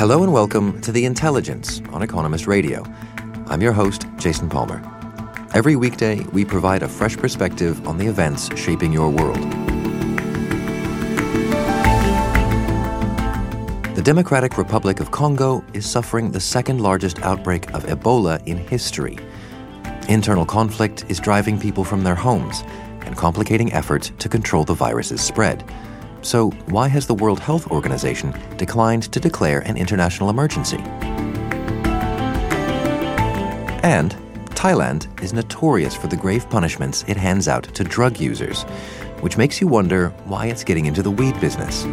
Hello and welcome to The Intelligence on Economist Radio. I'm your host, Jason Palmer. Every weekday, we provide a fresh perspective on the events shaping your world. The Democratic Republic of Congo is suffering the second largest outbreak of Ebola in history. Internal conflict is driving people from their homes and complicating efforts to control the virus's spread. So, why has the World Health Organization declined to declare an international emergency? And Thailand is notorious for the grave punishments it hands out to drug users, which makes you wonder why it's getting into the weed business.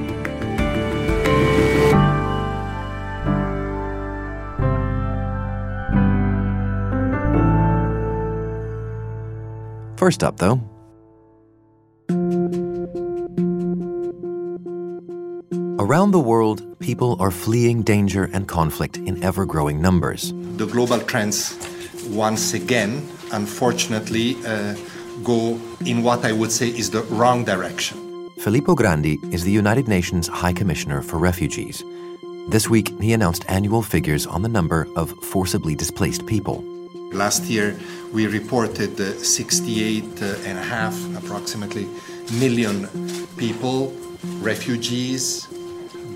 First up, though, Around the world, people are fleeing danger and conflict in ever growing numbers. The global trends, once again, unfortunately, uh, go in what I would say is the wrong direction. Filippo Grandi is the United Nations High Commissioner for Refugees. This week, he announced annual figures on the number of forcibly displaced people. Last year, we reported uh, 68 uh, and a half, approximately, million people, refugees,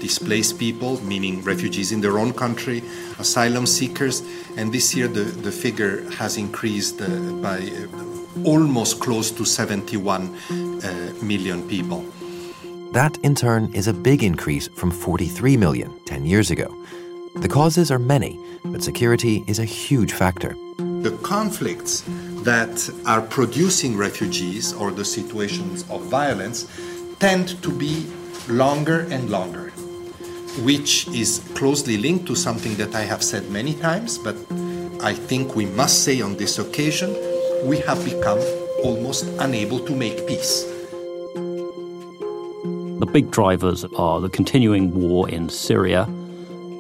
displaced people, meaning refugees in their own country, asylum seekers, and this year the, the figure has increased uh, by uh, almost close to 71 uh, million people. That, in turn, is a big increase from 43 million 10 years ago. The causes are many, but security is a huge factor. The conflicts that are producing refugees or the situations of violence tend to be longer and longer which is closely linked to something that I have said many times, but I think we must say on this occasion we have become almost unable to make peace. The big drivers are the continuing war in Syria,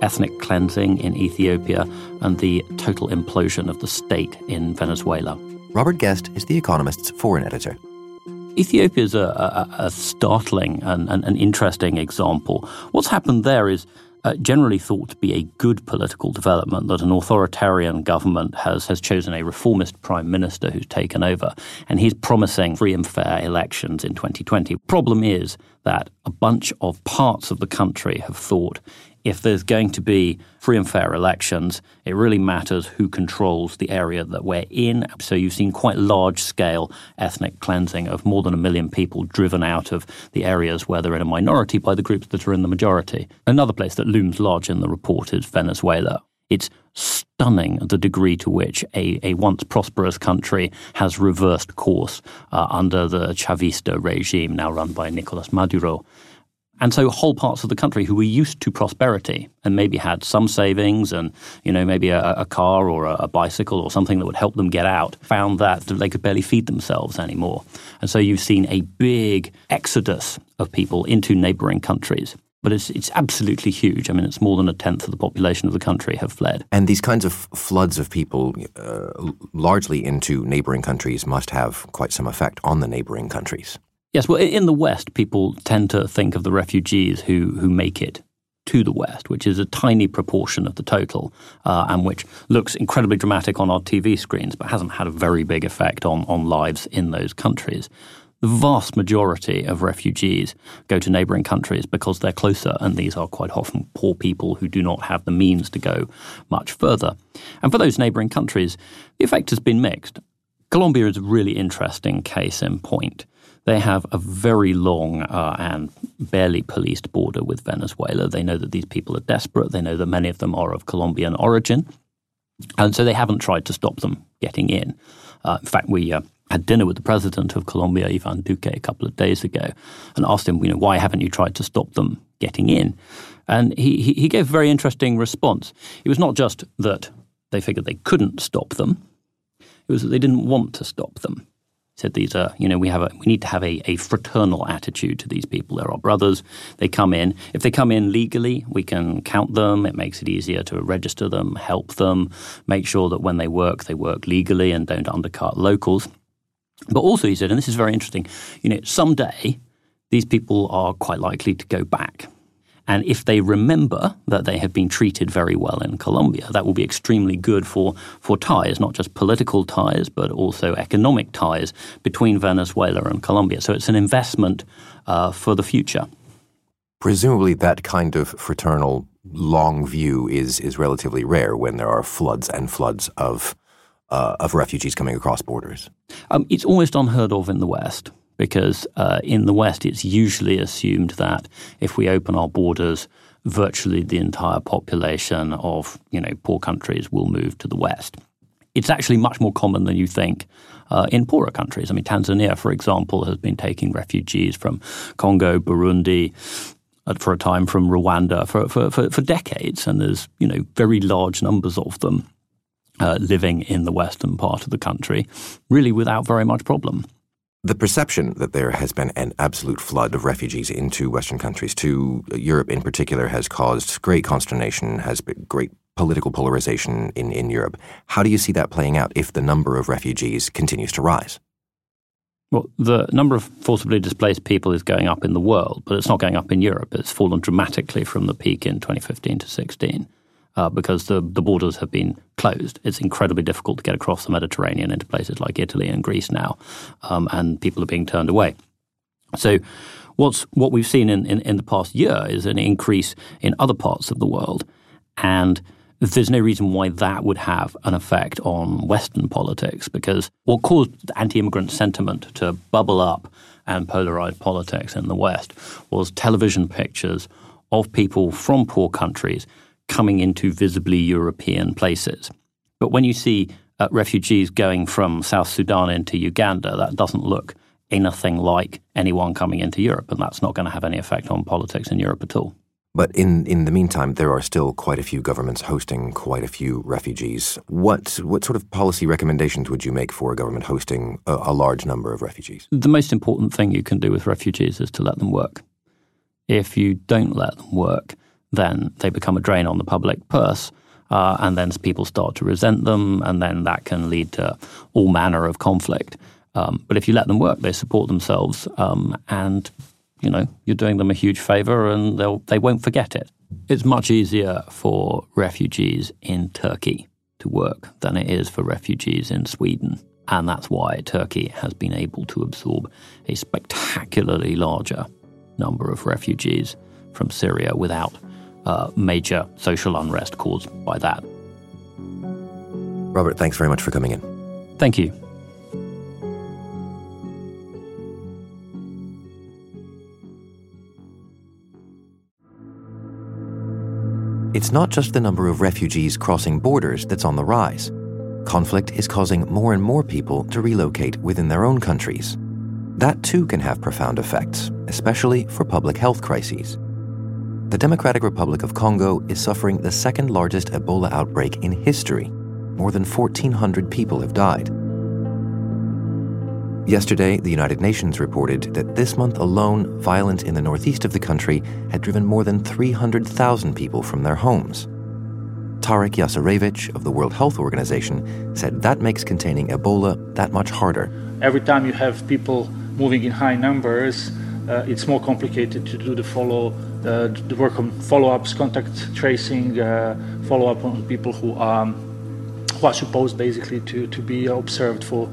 ethnic cleansing in Ethiopia, and the total implosion of the state in Venezuela. Robert Guest is The Economist's foreign editor. Ethiopia is a, a, a startling and, an interesting example. What's happened there is uh, generally thought to be a good political development that an authoritarian government has, has chosen a reformist prime minister who's taken over, and he's promising free and fair elections in 2020. Problem is that a bunch of parts of the country have thought if there's going to be free and fair elections, it really matters who controls the area that we're in. So you've seen quite large scale ethnic cleansing of more than a million people driven out of the areas where they're in a minority by the groups that are in the majority. Another place that looms large in the report is Venezuela. It's stunning the degree to which a, a once prosperous country has reversed course uh, under the Chavista regime now run by Nicolas Maduro. And so whole parts of the country who were used to prosperity and maybe had some savings and, you know, maybe a, a car or a, a, bicycle or something that would help them get out, found that they could barely feed themselves anymore. And so you've seen a big exodus of people into neighboring countries. But it's, it's absolutely huge. I mean, it's more than a tenth of the population of the country have fled. And these kinds of floods of people, uh, largely into neighboring countries, must have quite some effect on the neighboring countries. Yes, well, in the West, people tend to think of the refugees who, who make it to the West, which is a tiny proportion of the total, uh, and which looks incredibly dramatic on our TV screens, but hasn't had a very big effect on, on lives in those countries. The vast majority of refugees go to neighbouring countries because they're closer, and these are quite often poor people who do not have the means to go much further. And for those neighbouring countries, the effect has been mixed. Colombia is a really interesting case in point. They have a very long uh, and barely policed border with Venezuela. They know that these people are desperate. They know that many of them are of Colombian origin. And so they haven't tried to stop them getting in. Uh, in fact, we uh, had dinner with the president of Colombia, Ivan Duque, a couple of days ago, and asked him, you know, why haven't you tried to stop them getting in? And he, he, he gave a very interesting response. It was not just that they figured they couldn't stop them, it was that they didn't want to stop them. Said these are, you know, we have a, we need to have a, a fraternal attitude to these people. They're our brothers. They come in. If they come in legally, we can count them. It makes it easier to register them, help them, make sure that when they work, they work legally and don't undercut locals. But also, he said, and this is very interesting, you know, someday these people are quite likely to go back. And if they remember that they have been treated very well in Colombia, that will be extremely good for, for ties, not just political ties, but also economic ties between Venezuela and Colombia. So it's an investment uh, for the future. Presumably, that kind of fraternal long view is, is relatively rare when there are floods and floods of uh, of refugees coming across borders? Um, it's almost unheard of in the West because uh, in the West it's usually assumed that if we open our borders, virtually the entire population of you know poor countries will move to the West. It's actually much more common than you think uh, in poorer countries. I mean, Tanzania, for example, has been taking refugees from Congo, Burundi, uh, for a time from Rwanda for, for, for, for decades, and there's you know very large numbers of them uh, living in the western part of the country, really without very much problem. The perception that there has been an absolute flood of refugees into Western countries, to Europe in particular, has caused great consternation, has been great political polarization in, in Europe. How do you see that playing out if the number of refugees continues to rise? Well, the number of forcibly displaced people is going up in the world, but it's not going up in Europe. It's fallen dramatically from the peak in 2015 to 16 uh, because the, the borders have been closed. It's incredibly difficult to get across the Mediterranean into places like Italy and Greece now, um, and people are being turned away. So, what's what we've seen in, in, in the past year is an increase in other parts of the world, and there's no reason why that would have an effect on Western politics because what caused anti immigrant sentiment to bubble up and polarize politics in the West was television pictures of people from poor countries coming into visibly European places. But when you see uh, refugees going from South Sudan into Uganda, that doesn't look anything like anyone coming into Europe, and that's not going to have any effect on politics in Europe at all. But in, in the meantime, there are still quite a few governments hosting quite a few refugees. What what sort of policy recommendations would you make for a government hosting a, a large number of refugees? The most important thing you can do with refugees is to let them work. If you don't let them work, then they become a drain on the public purse. Uh, and then people start to resent them, and then that can lead to all manner of conflict. Um, but if you let them work, they support themselves, um, and you know you're doing them a huge favor, and they'll they won't forget it. It's much easier for refugees in Turkey to work than it is for refugees in Sweden, and that's why Turkey has been able to absorb a spectacularly larger number of refugees from Syria without uh, major social unrest caused by that. Robert, thanks very much for coming in. Thank you. It's not just the number of refugees crossing borders that's on the rise. Conflict is causing more and more people to relocate within their own countries. That too can have profound effects, especially for public health crises the Democratic Republic of Congo is suffering the second largest Ebola outbreak in history. More than 1,400 people have died. Yesterday, the United Nations reported that this month alone, violence in the northeast of the country had driven more than 300,000 people from their homes. Tarik Jasarevic of the World Health Organization said that makes containing Ebola that much harder. Every time you have people moving in high numbers, uh, it's more complicated to do the follow work on follow-ups, contact tracing, uh, follow-up on people who are who are supposed basically to, to be observed for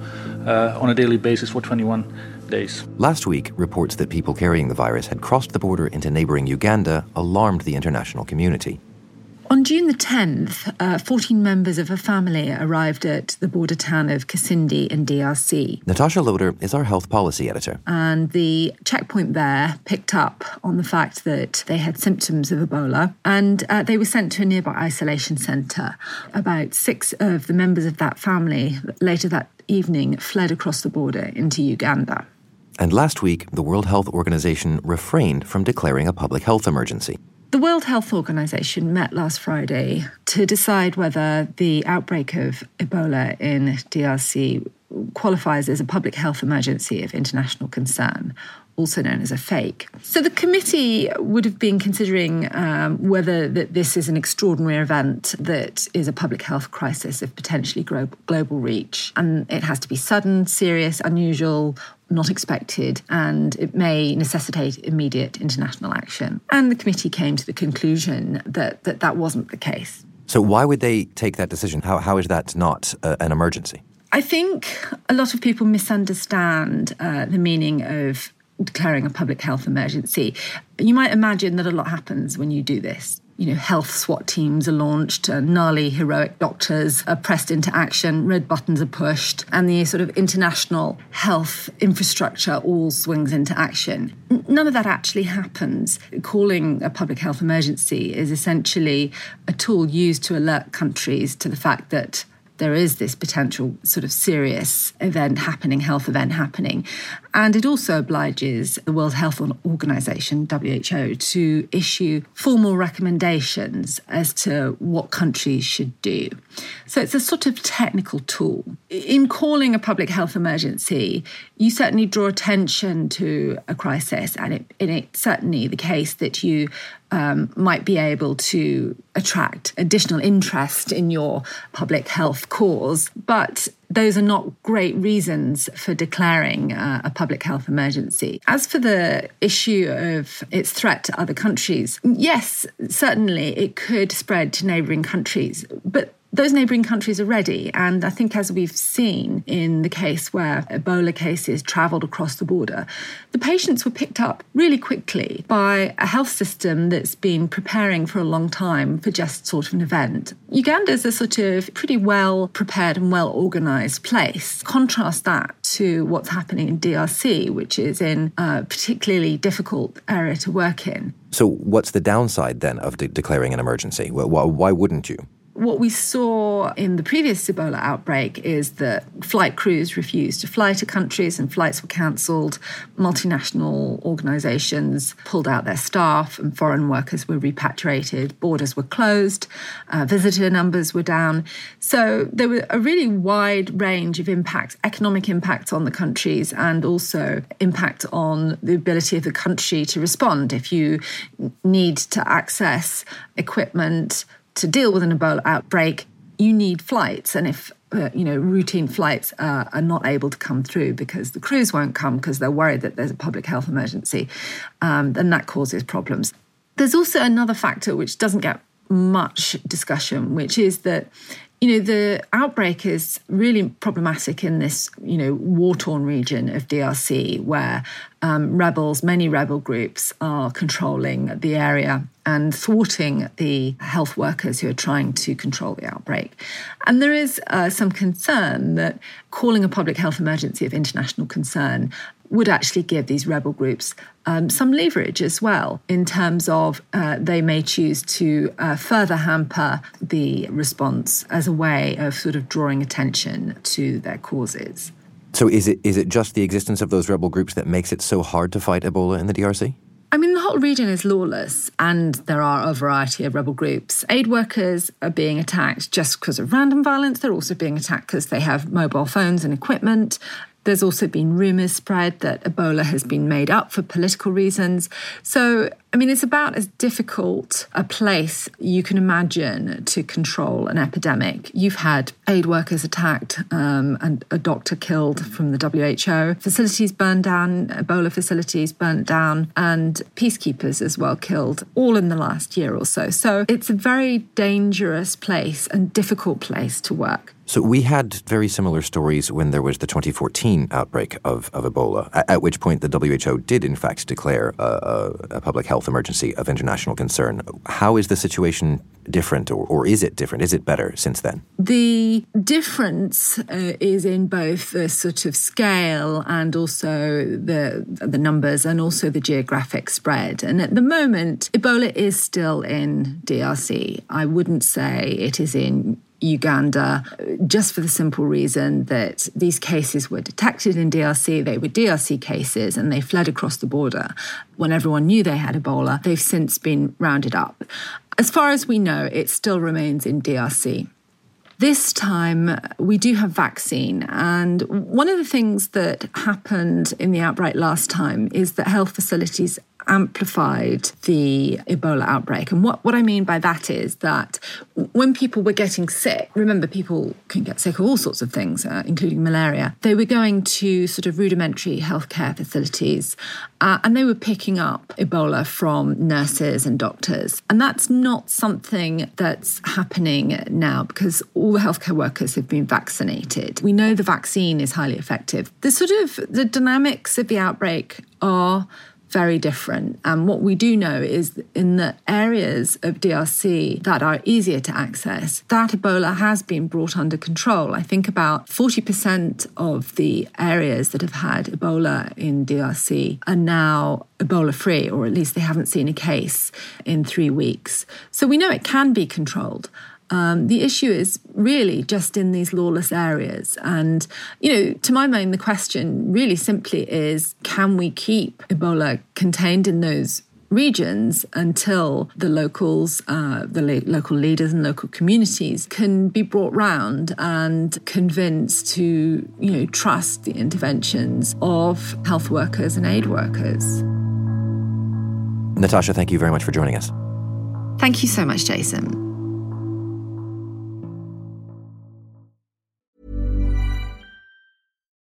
uh, on a daily basis for 21 days. Last week, reports that people carrying the virus had crossed the border into neighboring Uganda alarmed the international community. On June the 10th, uh, 14 members of a family arrived at the border town of Kasindi in DRC. Natasha Loder is our health policy editor. And the checkpoint there picked up on the fact that they had symptoms of Ebola and uh, they were sent to a nearby isolation centre. About six of the members of that family later that evening fled across the border into Uganda. And last week, the World Health Organization refrained from declaring a public health emergency. The World Health Organization met last Friday to decide whether the outbreak of Ebola in DRC qualifies as a public health emergency of international concern also known as a PHEIC. So the committee would have been considering um, whether that this is an extraordinary event that is a public health crisis of potentially global reach, and it has to be sudden, serious, unusual. Not expected, and it may necessitate immediate international action. And the committee came to the conclusion that that, that wasn't the case. So, why would they take that decision? How, how is that not uh, an emergency? I think a lot of people misunderstand uh, the meaning of declaring a public health emergency. You might imagine that a lot happens when you do this. You know, health SWAT teams are launched, uh, gnarly, heroic doctors are pressed into action, red buttons are pushed, and the sort of international health infrastructure all swings into action. None of that actually happens. Calling a public health emergency is essentially a tool used to alert countries to the fact that there is this potential sort of serious event happening, health event happening. And it also obliges the World Health Organization, WHO, to issue formal recommendations as to what countries should do. So it's a sort of technical tool. In calling a public health emergency, you certainly draw attention to a crisis, and, it, and it's certainly the case that you um, might be able to attract additional interest in your public health cause. But those are not great reasons for declaring uh, a public health emergency. As for the issue of its threat to other countries, yes, certainly it could spread to neighbouring countries, but those neighbouring countries are ready. And I think, as we've seen in the case where Ebola cases travelled across the border, the patients were picked up really quickly by a health system that's been preparing for a long time for just sort of an event. Uganda is a sort of pretty well prepared and well organised place. Contrast that to what's happening in DRC, which is in a particularly difficult area to work in. So, what's the downside then of de- declaring an emergency? Why, why wouldn't you? What we saw in the previous Ebola outbreak is that flight crews refused to fly to countries and flights were cancelled. Multinational organisations pulled out their staff and foreign workers were repatriated. Borders were closed. Uh, visitor numbers were down. So there were a really wide range of impacts, economic impacts on the countries and also impact on the ability of the country to respond. If you need to access equipment, to deal with an Ebola outbreak, you need flights. And if uh, you know routine flights uh, are not able to come through because the crews won't come because they're worried that there's a public health emergency, um, then that causes problems. There's also another factor which doesn't get much discussion, which is that you know, the outbreak is really problematic in this, you know, war torn region of DRC where um, rebels, many rebel groups, are controlling the area and thwarting the health workers who are trying to control the outbreak. And there is uh, some concern that calling a public health emergency of international concern would actually give these rebel groups um, some leverage as well in terms of uh, they may choose to uh, further hamper the response as a way of sort of drawing attention to their causes. So, is it is it just the existence of those rebel groups that makes it so hard to fight Ebola in the DRC? I mean, the whole region is lawless, and there are a variety of rebel groups. Aid workers are being attacked just because of random violence. They're also being attacked because they have mobile phones and equipment. There's also been rumours spread that Ebola has been made up for political reasons. So, I mean, it's about as difficult a place you can imagine to control an epidemic. You've had aid workers attacked um, and a doctor killed from the WHO, facilities burned down, Ebola facilities burnt down, and peacekeepers as well killed, all in the last year or so. So, it's a very dangerous place and difficult place to work. So we had very similar stories when there was the 2014 outbreak of, of Ebola, at, at which point the WHO did in fact declare a, a, a, public health emergency of international concern. How is the situation different, or, or is it different? Is it better since then? The difference uh, is in both the sort of scale and also the the numbers and also the geographic spread. And at the moment, Ebola is still in DRC. I wouldn't say it is in Uganda, just for the simple reason that these cases were detected in DRC, they were DRC cases, and they fled across the border when everyone knew they had Ebola. They've since been rounded up. As far as we know, it still remains in DRC. This time, we do have vaccine. And one of the things that happened in the outbreak last time is that health facilities amplified the Ebola outbreak. And what, what I mean by that is that when people were getting sick, remember, people can get sick of all sorts of things, uh, including malaria, they were going to sort of rudimentary healthcare facilities uh, and they were picking up Ebola from nurses and doctors. And that's not something that's happening now because all the healthcare workers have been vaccinated. We know the vaccine is highly effective. The sort of the dynamics of the outbreak are very different. And what we do know is in the areas of DRC that are easier to access, that Ebola has been brought under control. I think about 40% of the areas that have had Ebola in DRC are now Ebola free, or at least they haven't seen a case in three weeks. So we know it can be controlled. Um, the issue is really just in these lawless areas. And, you know, to my mind, the question really simply is can we keep Ebola contained in those regions until the locals, uh, the lo- local leaders and local communities can be brought round and convinced to, you know, trust the interventions of health workers and aid workers. Natasha, thank you very much for joining us. Thank you so much, Jason.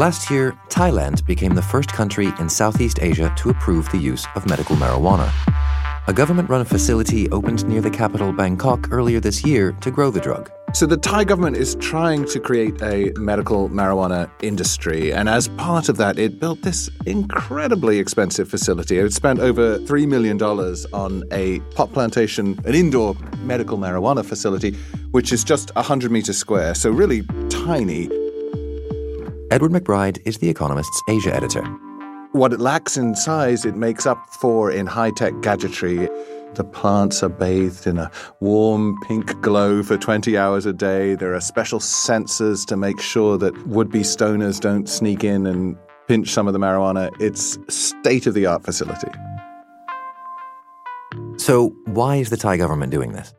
Last year, Thailand became the first country in Southeast Asia to approve the use of medical marijuana. A government run facility opened near the capital, Bangkok, earlier this year to grow the drug. So, the Thai government is trying to create a medical marijuana industry. And as part of that, it built this incredibly expensive facility. It spent over $3 million on a pot plantation, an indoor medical marijuana facility, which is just 100 meters square. So, really tiny. Edward McBride is The Economist's Asia editor. What it lacks in size, it makes up for in high tech gadgetry. The plants are bathed in a warm pink glow for 20 hours a day. There are special sensors to make sure that would be stoners don't sneak in and pinch some of the marijuana. It's state of the art facility. So, why is the Thai government doing this?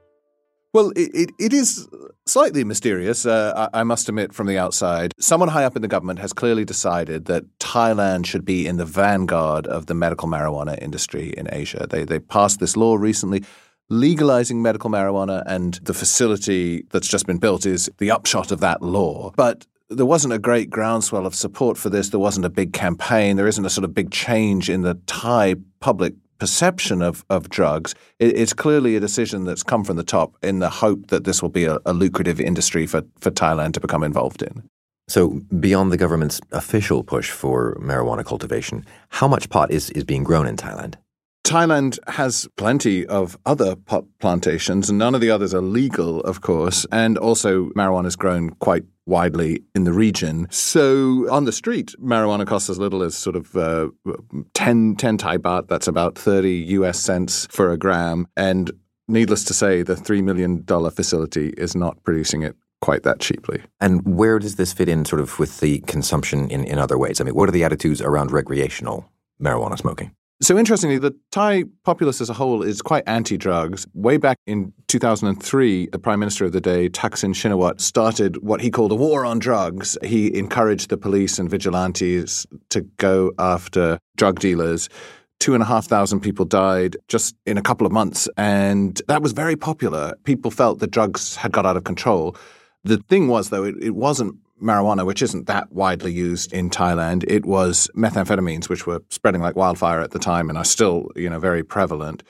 Well, it, it, it is slightly mysterious, uh, I, I must admit, from the outside. Someone high up in the government has clearly decided that Thailand should be in the vanguard of the medical marijuana industry in Asia. They, they passed this law recently legalizing medical marijuana, and the facility that's just been built is the upshot of that law. But there wasn't a great groundswell of support for this. There wasn't a big campaign. There isn't a sort of big change in the Thai public perception of, of drugs, it, it's clearly a decision that's come from the top in the hope that this will be a, a lucrative industry for, for Thailand to become involved in. So, beyond the government's official push for marijuana cultivation, how much pot is, is being grown in Thailand? Thailand has plenty of other pot plantations, none of the others are legal, of course. And also, marijuana is grown quite widely in the region. So on the street, marijuana costs as little as sort of uh, 10, 10 Thai baht. That's about 30 US cents for a gram. And needless to say, the $3 million facility is not producing it quite that cheaply. And where does this fit in sort of with the consumption in, in other ways? I mean, what are the attitudes around recreational marijuana smoking? So interestingly, the Thai populace as a whole is quite anti-drugs. Way back in 2003, the Prime Minister of the day, Thaksin Shinawatra, started what he called a war on drugs. He encouraged the police and vigilantes to go after drug dealers. Two and a half thousand people died just in a couple of months, and that was very popular. People felt that drugs had got out of control. The thing was, though, it, it wasn't marijuana, which isn't that widely used in Thailand. It was methamphetamines, which were spreading like wildfire at the time and are still, you know, very prevalent.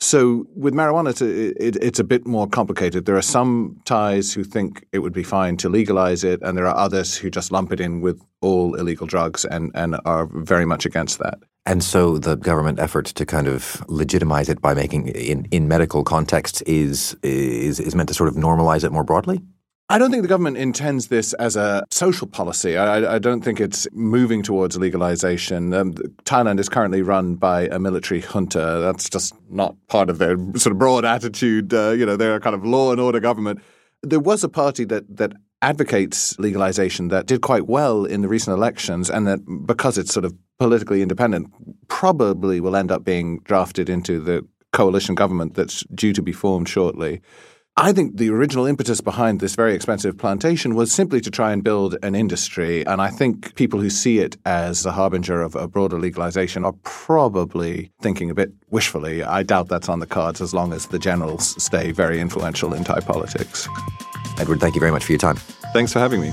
So with marijuana, it's a, it, it's a bit more complicated. There are some Thais who think it would be fine to legalize it, and there are others who just lump it in with all illegal drugs and, and are very much against that. And so the government effort to kind of legitimize it by making in, in medical contexts is, is is meant to sort of normalize it more broadly? I don't think the government intends this as a social policy. I, I don't think it's moving towards legalization. Um, Thailand is currently run by a military junta. That's just not part of their sort of broad attitude. Uh, you know, they're a kind of law and order government. There was a party that that advocates legalization that did quite well in the recent elections, and that because it's sort of politically independent, probably will end up being drafted into the coalition government that's due to be formed shortly. I think the original impetus behind this very expensive plantation was simply to try and build an industry. And I think people who see it as a harbinger of a broader legalization are probably thinking a bit wishfully. I doubt that's on the cards as long as the generals stay very influential in Thai politics. Edward, thank you very much for your time. Thanks for having me.